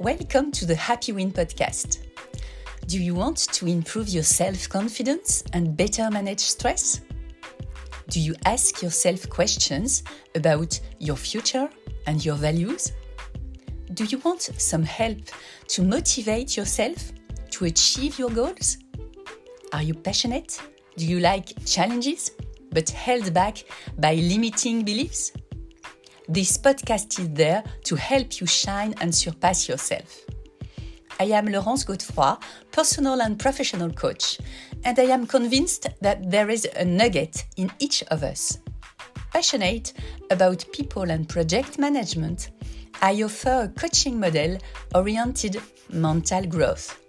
Welcome to the Happy Win podcast. Do you want to improve your self confidence and better manage stress? Do you ask yourself questions about your future and your values? Do you want some help to motivate yourself to achieve your goals? Are you passionate? Do you like challenges but held back by limiting beliefs? This podcast is there to help you shine and surpass yourself. I am Laurence Godefroy, personal and professional coach, and I am convinced that there is a nugget in each of us. Passionate about people and project management, I offer a coaching model oriented mental growth.